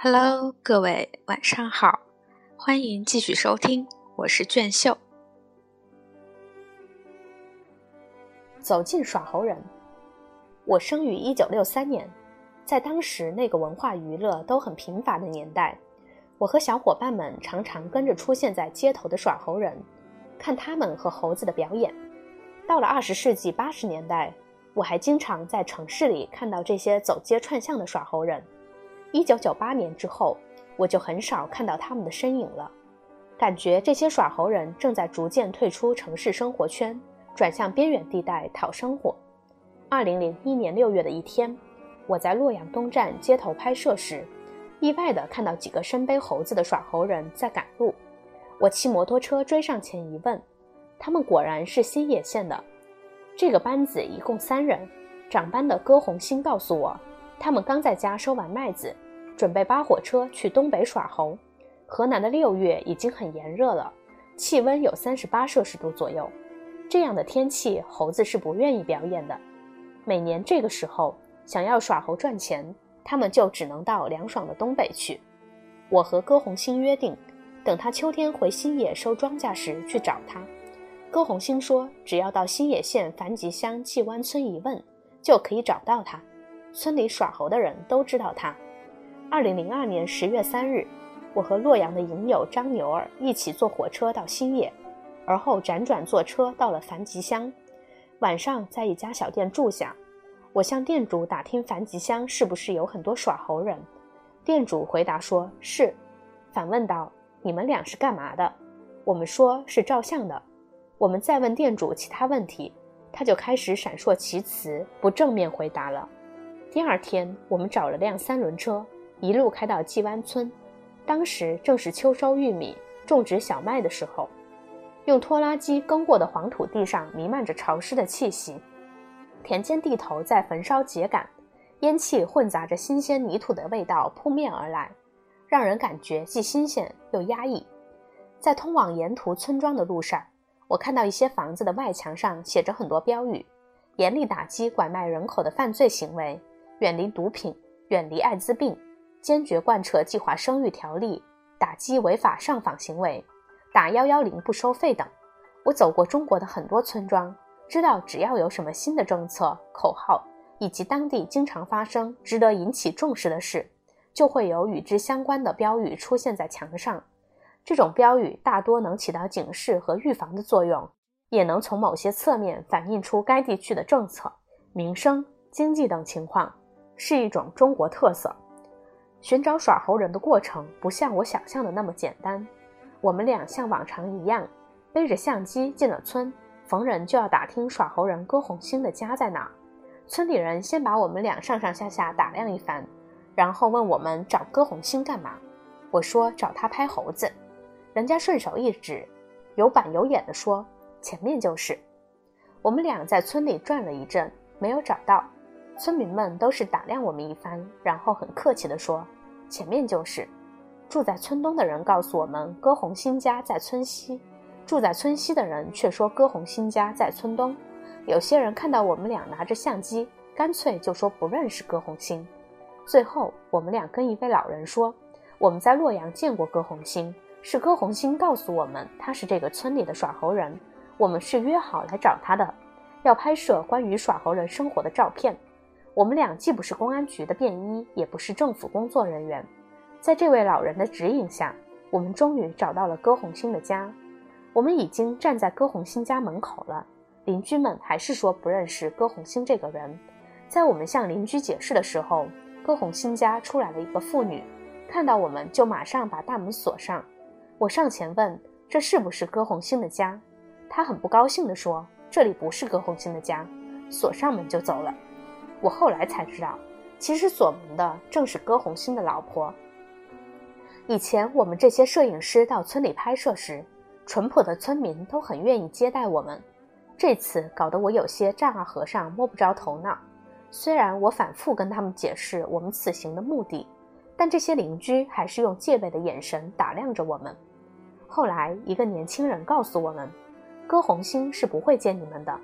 Hello，各位晚上好，欢迎继续收听，我是卷秀。走进耍猴人。我生于一九六三年，在当时那个文化娱乐都很贫乏的年代，我和小伙伴们常常跟着出现在街头的耍猴人，看他们和猴子的表演。到了二十世纪八十年代，我还经常在城市里看到这些走街串巷的耍猴人。一九九八年之后，我就很少看到他们的身影了，感觉这些耍猴人正在逐渐退出城市生活圈，转向边远地带讨生活。二零零一年六月的一天，我在洛阳东站街头拍摄时，意外地看到几个身背猴子的耍猴人在赶路。我骑摩托车追上前一问，他们果然是新野县的。这个班子一共三人，长班的歌红星告诉我。他们刚在家收完麦子，准备扒火车去东北耍猴。河南的六月已经很炎热了，气温有三十八摄氏度左右。这样的天气，猴子是不愿意表演的。每年这个时候，想要耍猴赚钱，他们就只能到凉爽的东北去。我和歌红星约定，等他秋天回新野收庄稼时去找他。歌红星说，只要到新野县樊集乡季湾村一问，就可以找到他。村里耍猴的人都知道他。二零零二年十月三日，我和洛阳的影友张牛儿一起坐火车到新野，而后辗转坐车到了樊集乡。晚上在一家小店住下，我向店主打听樊集乡是不是有很多耍猴人。店主回答说是，反问道：“你们俩是干嘛的？”我们说是照相的。我们再问店主其他问题，他就开始闪烁其词，不正面回答了。第二天，我们找了辆三轮车，一路开到季湾村。当时正是秋收玉米、种植小麦的时候，用拖拉机耕过的黄土地上弥漫着潮湿的气息，田间地头在焚烧秸秆，烟气混杂着新鲜泥土的味道扑面而来，让人感觉既新鲜又压抑。在通往沿途村庄的路上，我看到一些房子的外墙上写着很多标语，严厉打击拐卖人口的犯罪行为。远离毒品，远离艾滋病，坚决贯彻计划生育条例，打击违法上访行为，打幺幺零不收费等。我走过中国的很多村庄，知道只要有什么新的政策、口号，以及当地经常发生值得引起重视的事，就会有与之相关的标语出现在墙上。这种标语大多能起到警示和预防的作用，也能从某些侧面反映出该地区的政策、民生、经济等情况。是一种中国特色。寻找耍猴人的过程不像我想象的那么简单。我们俩像往常一样，背着相机进了村，逢人就要打听耍猴人歌红星的家在哪儿。村里人先把我们俩上上下下打量一番，然后问我们找歌红星干嘛。我说找他拍猴子。人家顺手一指，有板有眼地说：“前面就是。”我们俩在村里转了一阵，没有找到。村民们都是打量我们一番，然后很客气地说：“前面就是。”住在村东的人告诉我们，歌红新家在村西；住在村西的人却说歌红新家在村东。有些人看到我们俩拿着相机，干脆就说不认识歌红星。最后，我们俩跟一位老人说：“我们在洛阳见过歌红星，是歌红星告诉我们他是这个村里的耍猴人。我们是约好来找他的，要拍摄关于耍猴人生活的照片。”我们俩既不是公安局的便衣，也不是政府工作人员，在这位老人的指引下，我们终于找到了歌红星的家。我们已经站在歌红星家门口了，邻居们还是说不认识歌红星这个人。在我们向邻居解释的时候，歌红星家出来了一个妇女，看到我们就马上把大门锁上。我上前问这是不是歌红星的家，她很不高兴地说这里不是歌红星的家，锁上门就走了。我后来才知道，其实锁门的正是戈红星的老婆。以前我们这些摄影师到村里拍摄时，淳朴的村民都很愿意接待我们。这次搞得我有些丈二和尚摸不着头脑。虽然我反复跟他们解释我们此行的目的，但这些邻居还是用戒备的眼神打量着我们。后来，一个年轻人告诉我们，歌红星是不会见你们的，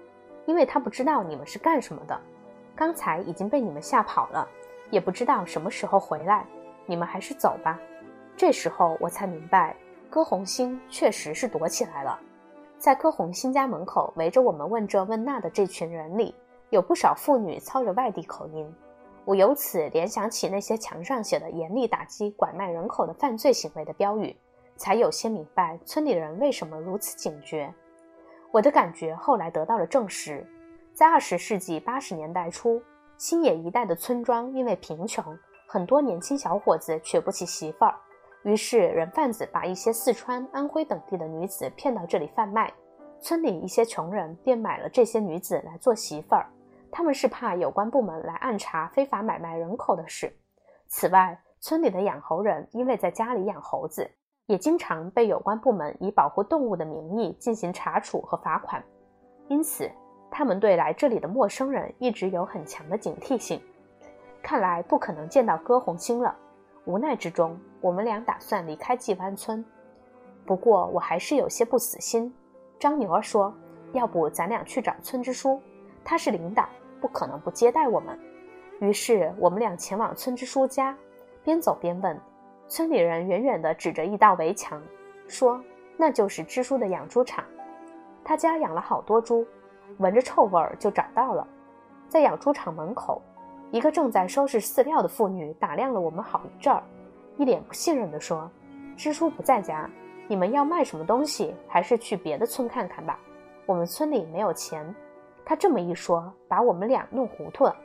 因为他不知道你们是干什么的。刚才已经被你们吓跑了，也不知道什么时候回来。你们还是走吧。”这时候我才明白，歌红星确实是躲起来了。在歌红星家门口围着我们问这问那的这群人里，有不少妇女操着外地口音。我由此联想起那些墙上写的“严厉打击拐卖人口的犯罪行为”的标语，才有些明白村里人为什么如此警觉。我的感觉后来得到了证实，在二十世纪八十年代初，新野一带的村庄因为贫穷，很多年轻小伙子娶不起媳妇儿，于是人贩子把一些四川、安徽等地的女子骗到这里贩卖，村里一些穷人便买了这些女子来做媳妇儿。他们是怕有关部门来暗查非法买卖人口的事。此外，村里的养猴人因为在家里养猴子，也经常被有关部门以保护动物的名义进行查处和罚款。因此，他们对来这里的陌生人一直有很强的警惕性。看来不可能见到歌红星了。无奈之中，我们俩打算离开季湾村。不过，我还是有些不死心。张牛儿说：“要不咱俩去找村支书，他是领导。”不可能不接待我们，于是我们俩前往村支书家，边走边问。村里人远远地指着一道围墙，说：“那就是支书的养猪场，他家养了好多猪，闻着臭味儿就找到了。”在养猪场门口，一个正在收拾饲料的妇女打量了我们好一阵儿，一脸不信任地说：“支书不在家，你们要卖什么东西，还是去别的村看看吧。我们村里没有钱。”他这么一说，把我们俩弄糊涂了。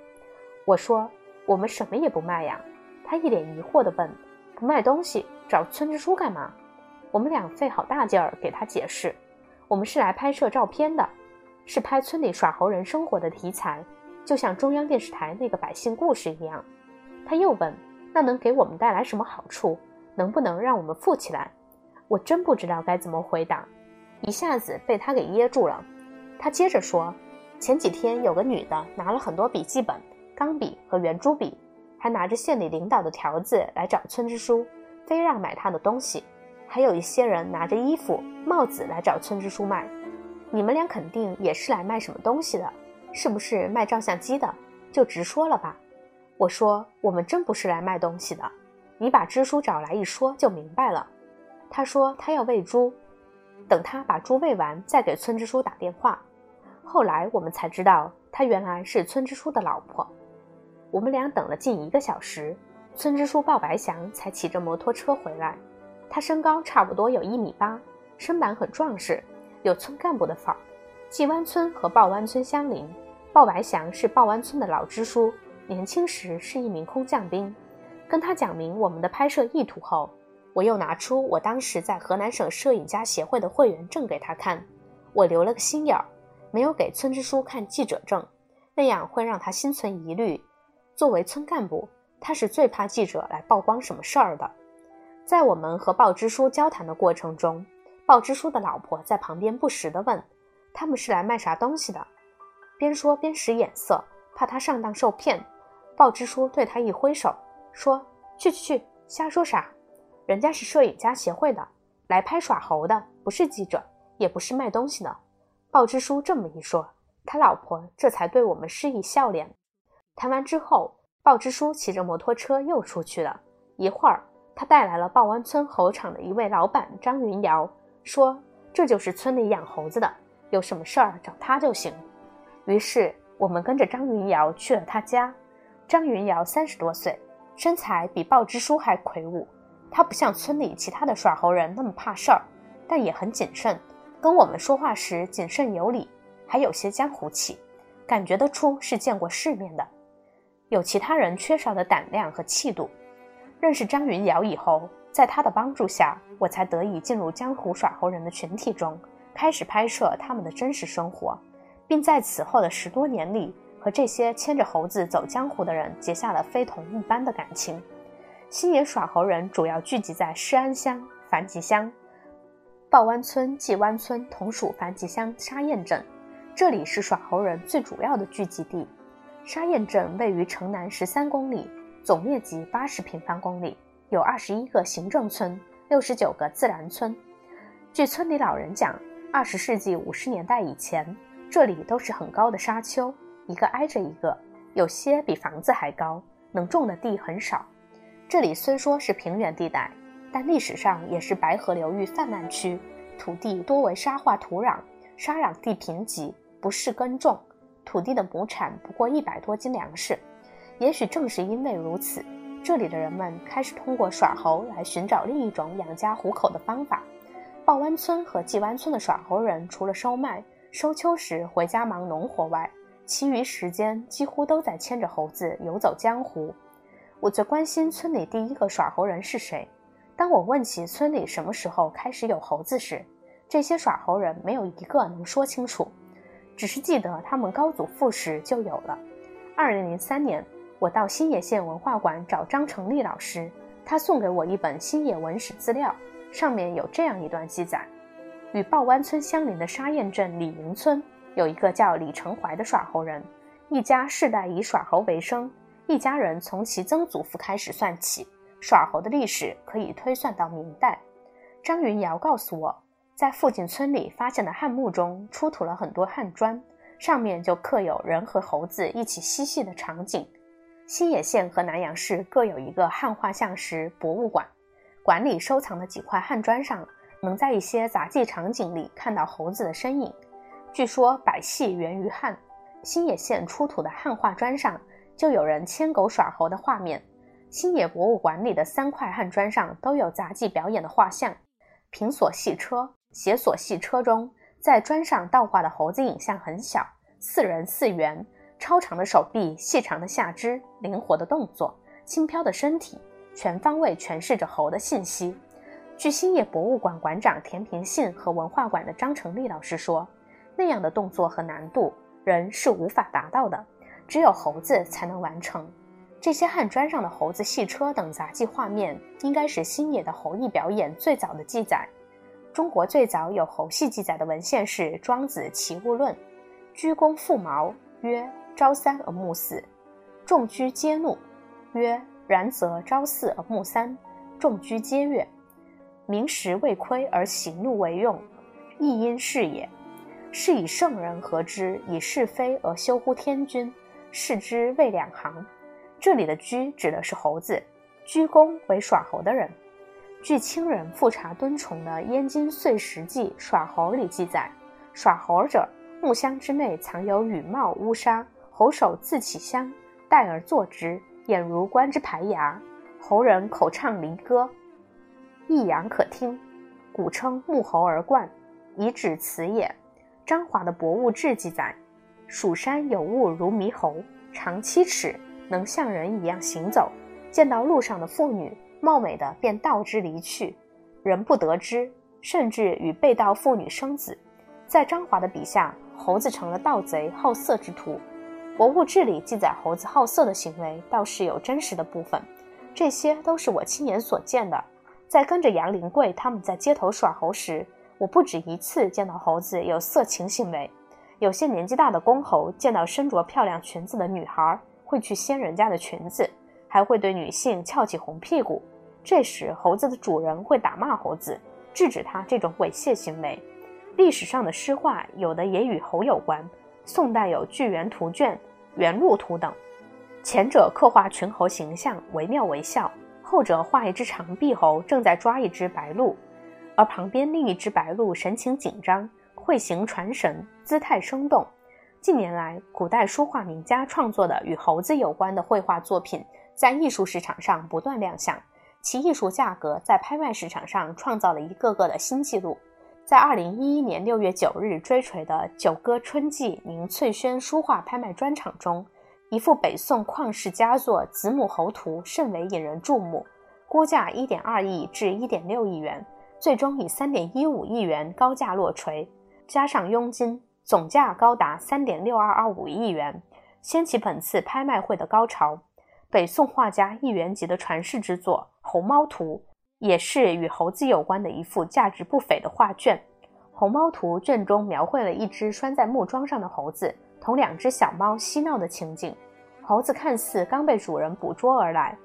我说：“我们什么也不卖呀。”他一脸疑惑地问：“不卖东西，找村支书干嘛？”我们俩费好大劲儿给他解释：“我们是来拍摄照片的，是拍村里耍猴人生活的题材，就像中央电视台那个百姓故事一样。”他又问：“那能给我们带来什么好处？能不能让我们富起来？”我真不知道该怎么回答，一下子被他给噎住了。他接着说。前几天有个女的拿了很多笔记本、钢笔和圆珠笔，还拿着县里领导的条子来找村支书，非让买她的东西。还有一些人拿着衣服、帽子来找村支书卖。你们俩肯定也是来卖什么东西的，是不是卖照相机的？就直说了吧。我说我们真不是来卖东西的，你把支书找来一说就明白了。他说他要喂猪，等他把猪喂完再给村支书打电话。后来我们才知道，他原来是村支书的老婆。我们俩等了近一个小时，村支书鲍白祥才骑着摩托车回来。他身高差不多有一米八，身板很壮实，有村干部的范儿。季湾村和鲍湾村相邻，鲍白祥是鲍湾村的老支书，年轻时是一名空降兵。跟他讲明我们的拍摄意图后，我又拿出我当时在河南省摄影家协会的会员证给他看。我留了个心眼儿。没有给村支书看记者证，那样会让他心存疑虑。作为村干部，他是最怕记者来曝光什么事儿的。在我们和鲍支书交谈的过程中，鲍支书的老婆在旁边不时地问：“他们是来卖啥东西的？”边说边使眼色，怕他上当受骗。鲍支书对他一挥手，说：“去去去，瞎说啥？人家是摄影家协会的，来拍耍猴的，不是记者，也不是卖东西的。”鲍支书这么一说，他老婆这才对我们施以笑脸。谈完之后，鲍支书骑着摩托车又出去了。一会儿，他带来了鲍湾村猴场的一位老板张云瑶，说：“这就是村里养猴子的，有什么事儿找他就行。”于是，我们跟着张云瑶去了他家。张云瑶三十多岁，身材比鲍支书还魁梧。他不像村里其他的耍猴人那么怕事儿，但也很谨慎。跟我们说话时谨慎有礼，还有些江湖气，感觉得出是见过世面的，有其他人缺少的胆量和气度。认识张云瑶以后，在他的帮助下，我才得以进入江湖耍猴人的群体中，开始拍摄他们的真实生活，并在此后的十多年里，和这些牵着猴子走江湖的人结下了非同一般的感情。新野耍猴人主要聚集在施安乡、樊集乡。鲍湾村、季湾村同属樊集乡沙堰镇，这里是耍猴人最主要的聚集地。沙堰镇位于城南十三公里，总面积八十平方公里，有二十一个行政村，六十九个自然村。据村里老人讲，二十世纪五十年代以前，这里都是很高的沙丘，一个挨着一个，有些比房子还高，能种的地很少。这里虽说是平原地带，但历史上也是白河流域泛滥区，土地多为沙化土壤，沙壤地贫瘠，不适耕种，土地的亩产不过一百多斤粮食。也许正是因为如此，这里的人们开始通过耍猴来寻找另一种养家糊口的方法。鲍湾村和季湾村的耍猴人，除了收麦、收秋时回家忙农活外，其余时间几乎都在牵着猴子游走江湖。我最关心村里第一个耍猴人是谁。当我问起村里什么时候开始有猴子时，这些耍猴人没有一个能说清楚，只是记得他们高祖父时就有了。二零零三年，我到新野县文化馆找张成立老师，他送给我一本新野文史资料，上面有这样一段记载：与鲍湾村相邻的沙堰镇李营村。有一个叫李成怀的耍猴人，一家世代以耍猴为生。一家人从其曾祖父开始算起，耍猴的历史可以推算到明代。张云尧告诉我，在附近村里发现的汉墓中出土了很多汉砖，上面就刻有人和猴子一起嬉戏的场景。新野县和南阳市各有一个汉画像石博物馆，馆里收藏的几块汉砖上，能在一些杂技场景里看到猴子的身影。据说百戏源于汉，新野县出土的汉画砖上就有人牵狗耍猴的画面。新野博物馆里的三块汉砖上都有杂技表演的画像。平锁戏车、斜锁戏车中，在砖上倒挂的猴子影像很小，似人似猿，超长的手臂、细长的下肢、灵活的动作、轻飘的身体，全方位诠释着猴的信息。据新野博物馆馆长田平信和文化馆的张成立老师说。那样的动作和难度，人是无法达到的，只有猴子才能完成。这些汉砖上的猴子戏车等杂技画面，应该是新野的猴艺表演最早的记载。中国最早有猴戏记载的文献是《庄子·齐物论》：“鞠躬复毛，曰：朝三而暮四。众居皆怒，曰：然则朝四而暮三。众居皆悦。明时未亏而喜怒为用，亦因是也。”是以圣人和之，以是非而修乎天君，是之谓两行。这里的“居”指的是猴子，鞠躬为耍猴的人。据清人富察敦崇的《燕京岁时记·耍猴》里记载，耍猴者，木箱之内藏有羽帽乌纱，猴首自起香，戴而坐之，俨如观之排牙。猴人口唱离歌，抑扬可听，古称木猴而冠，以指此也。张华的《博物志》记载，蜀山有物如猕猴，长七尺，能像人一样行走。见到路上的妇女，貌美的便道之离去，人不得知，甚至与被盗妇女生子。在张华的笔下，猴子成了盗贼好色之徒。《博物志》里记载猴子好色的行为，倒是有真实的部分。这些都是我亲眼所见的。在跟着杨林贵他们在街头耍猴时。我不止一次见到猴子有色情行为，有些年纪大的公猴见到身着漂亮裙子的女孩，会去掀人家的裙子，还会对女性翘起红屁股。这时，猴子的主人会打骂猴子，制止他这种猥亵行为。历史上的诗画有的也与猴有关，宋代有《巨猿图卷》《猿鹿图》等，前者刻画群猴形象，惟妙惟肖；后者画一只长臂猴正在抓一只白鹿。而旁边另一只白鹿神情紧张，绘形传神，姿态生动。近年来，古代书画名家创作的与猴子有关的绘画作品，在艺术市场上不断亮相，其艺术价格在拍卖市场上创造了一个个的新纪录。在二零一一年六月九日追锤的九歌春季宁翠轩书画拍卖专场中，一幅北宋旷世佳作《子母猴图》甚为引人注目，估价一点二亿至一点六亿元。最终以三点一五亿元高价落锤，加上佣金，总价高达三点六二二五亿元，掀起本次拍卖会的高潮。北宋画家一元级的传世之作《猴猫图》，也是与猴子有关的一幅价值不菲的画卷。《猴猫图》卷中描绘了一只拴在木桩上的猴子同两只小猫嬉闹的情景。猴子看似刚被主人捕捉而来，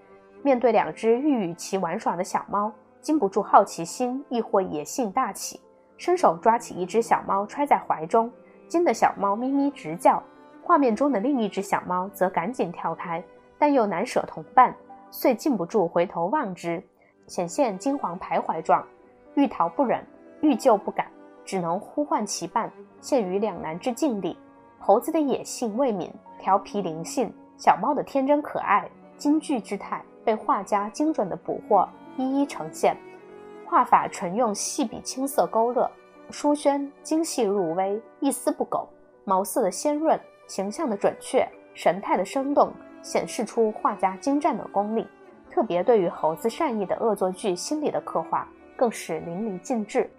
面对两只欲与其玩耍的小猫。禁不住好奇心，亦或野性大起，伸手抓起一只小猫揣在怀中，惊得小猫咪咪直叫。画面中的另一只小猫则赶紧跳开，但又难舍同伴，遂禁不住回头望之，显现金黄徘徊状，欲逃不忍，欲救不敢，只能呼唤其伴，陷于两难之境地。猴子的野性未泯，调皮灵性；小猫的天真可爱、惊惧之态，被画家精准的捕获，一一呈现。画法纯用细笔青色勾勒，书轩精细入微，一丝不苟。毛色的鲜润，形象的准确，神态的生动，显示出画家精湛的功力。特别对于猴子善意的恶作剧心理的刻画，更是淋漓尽致。